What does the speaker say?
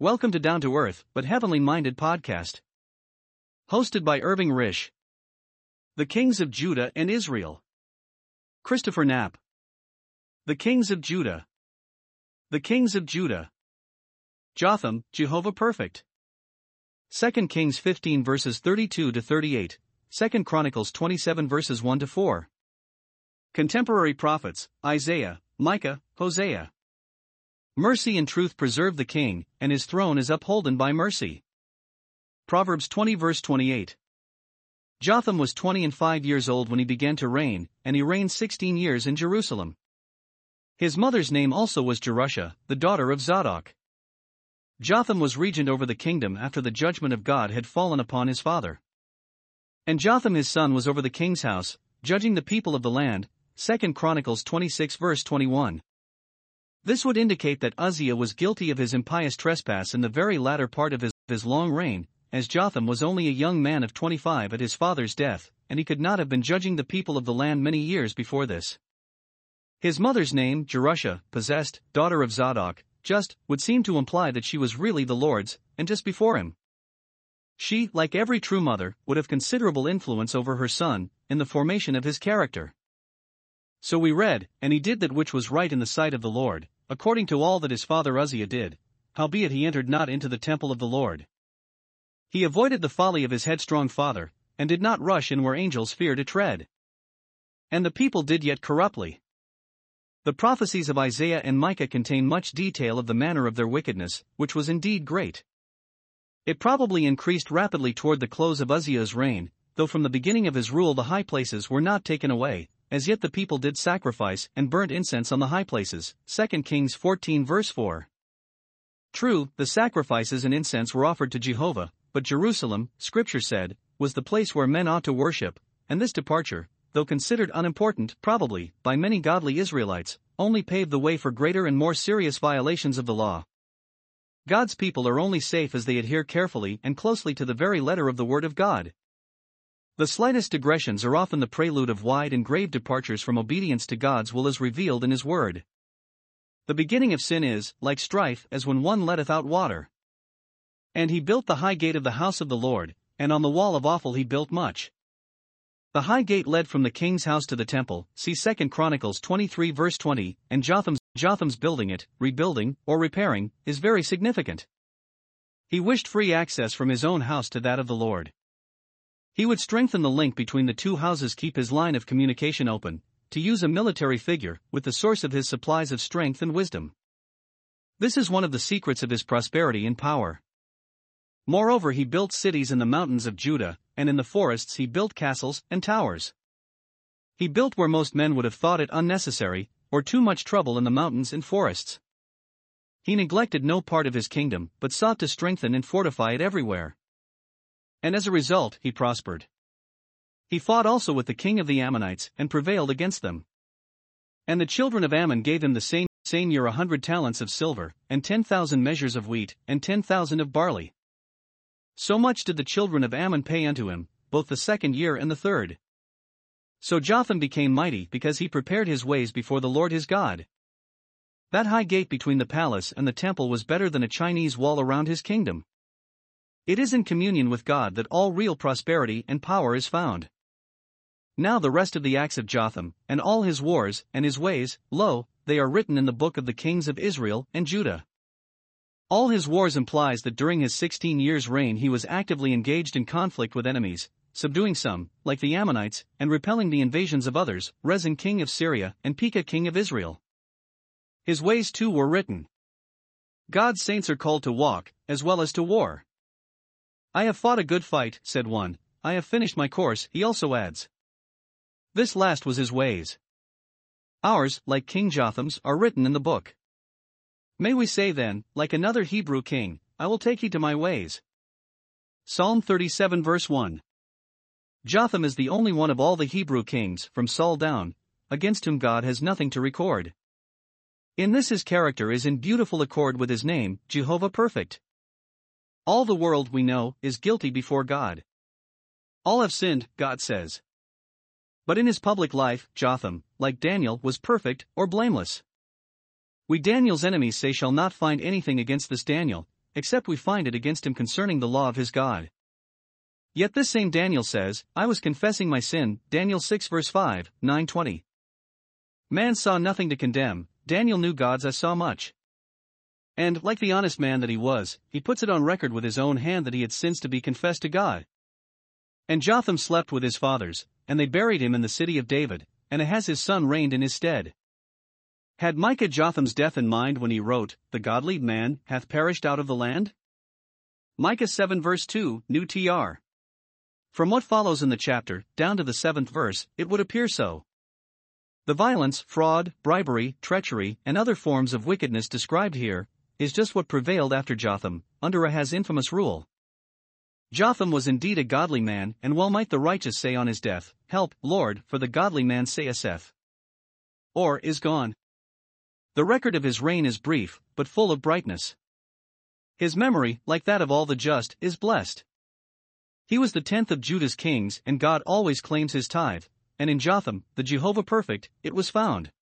Welcome to Down to Earth but Heavenly Minded podcast. Hosted by Irving Risch. The Kings of Judah and Israel. Christopher Knapp. The Kings of Judah. The Kings of Judah. Jotham, Jehovah Perfect. 2 Kings 15 verses 32 to 38, 2 Chronicles 27 verses 1 to 4. Contemporary prophets, Isaiah, Micah, Hosea. Mercy and truth preserve the king, and his throne is upholden by mercy. Proverbs 20 verse 28. Jotham was 20 and 5 years old when he began to reign, and he reigned 16 years in Jerusalem. His mother's name also was Jerusha, the daughter of Zadok. Jotham was regent over the kingdom after the judgment of God had fallen upon his father. And Jotham his son was over the king's house, judging the people of the land. 2 Chronicles 26 verse 21. This would indicate that Uzziah was guilty of his impious trespass in the very latter part of his, his long reign, as Jotham was only a young man of 25 at his father's death, and he could not have been judging the people of the land many years before this. His mother's name, Jerusha, possessed, daughter of Zadok, just, would seem to imply that she was really the Lord's, and just before him. She, like every true mother, would have considerable influence over her son, in the formation of his character. So we read, and he did that which was right in the sight of the Lord, according to all that his father Uzziah did, howbeit he entered not into the temple of the Lord. He avoided the folly of his headstrong father, and did not rush in where angels fear to tread. And the people did yet corruptly. The prophecies of Isaiah and Micah contain much detail of the manner of their wickedness, which was indeed great. It probably increased rapidly toward the close of Uzziah's reign, though from the beginning of his rule the high places were not taken away, as yet the people did sacrifice and burnt incense on the high places. 2 Kings 14 verse 4. True, the sacrifices and incense were offered to Jehovah, but Jerusalem, Scripture said, was the place where men ought to worship, and this departure, though considered unimportant, probably, by many godly Israelites, only paved the way for greater and more serious violations of the law. God's people are only safe as they adhere carefully and closely to the very letter of the Word of God. The slightest digressions are often the prelude of wide and grave departures from obedience to God's will as revealed in His Word. The beginning of sin is, like strife, as when one letteth out water. And he built the high gate of the house of the Lord, and on the wall of Ophel he built much. The high gate led from the king's house to the temple, see 2 Chronicles 23 verse 20, and Jotham's, Jotham's building it, rebuilding, or repairing, is very significant. He wished free access from his own house to that of the Lord. He would strengthen the link between the two houses, keep his line of communication open, to use a military figure, with the source of his supplies of strength and wisdom. This is one of the secrets of his prosperity and power. Moreover, he built cities in the mountains of Judah, and in the forests he built castles and towers. He built where most men would have thought it unnecessary, or too much trouble in the mountains and forests. He neglected no part of his kingdom, but sought to strengthen and fortify it everywhere and as a result, he prospered. He fought also with the king of the Ammonites and prevailed against them. And the children of Ammon gave him the same, same year a hundred talents of silver, and ten thousand measures of wheat, and ten thousand of barley. So much did the children of Ammon pay unto him, both the second year and the third. So Jotham became mighty because he prepared his ways before the Lord his God. That high gate between the palace and the temple was better than a Chinese wall around his kingdom. It is in communion with God that all real prosperity and power is found. Now the rest of the acts of Jotham, and all his wars, and his ways, lo, they are written in the book of the kings of Israel and Judah. All his wars implies that during his 16 years' reign he was actively engaged in conflict with enemies, subduing some, like the Ammonites, and repelling the invasions of others, Rezin king of Syria and Pekah king of Israel. His ways too were written. God's saints are called to walk, as well as to war. I have fought a good fight, said one. I have finished my course, he also adds. This last was his ways. Ours, like King Jotham's, are written in the book. May we say then, like another Hebrew king, I will take heed to my ways. Psalm 37 verse 1. Jotham is the only one of all the Hebrew kings, from Saul down, against whom God has nothing to record. In this his character is in beautiful accord with his name, Jehovah Perfect. All the world, we know, is guilty before God. All have sinned, God says. But in his public life, Jotham, like Daniel, was perfect or blameless. We Daniel's enemies say shall not find anything against this Daniel, except we find it against him concerning the law of his God. Yet this same Daniel says, I was confessing my sin, Daniel 6 verse 5, 920. Man saw nothing to condemn, Daniel knew God's as saw much. And, like the honest man that he was, he puts it on record with his own hand that he had sins to be confessed to God. And Jotham slept with his fathers, and they buried him in the city of David, and Ahaz his son reigned in his stead. Had Micah Jotham's death in mind when he wrote, The godly man hath perished out of the land? Micah 7 verse 2, New TR. From what follows in the chapter, down to the seventh verse, it would appear so. The violence, fraud, bribery, treachery, and other forms of wickedness described here, is just what prevailed after Jotham, under Ahaz's infamous rule. Jotham was indeed a godly man, and well might the righteous say on his death, Help, Lord, for the godly man saith, or is gone. The record of his reign is brief, but full of brightness. His memory, like that of all the just, is blessed. He was the tenth of Judah's kings, and God always claims his tithe, and in Jotham, the Jehovah perfect, it was found.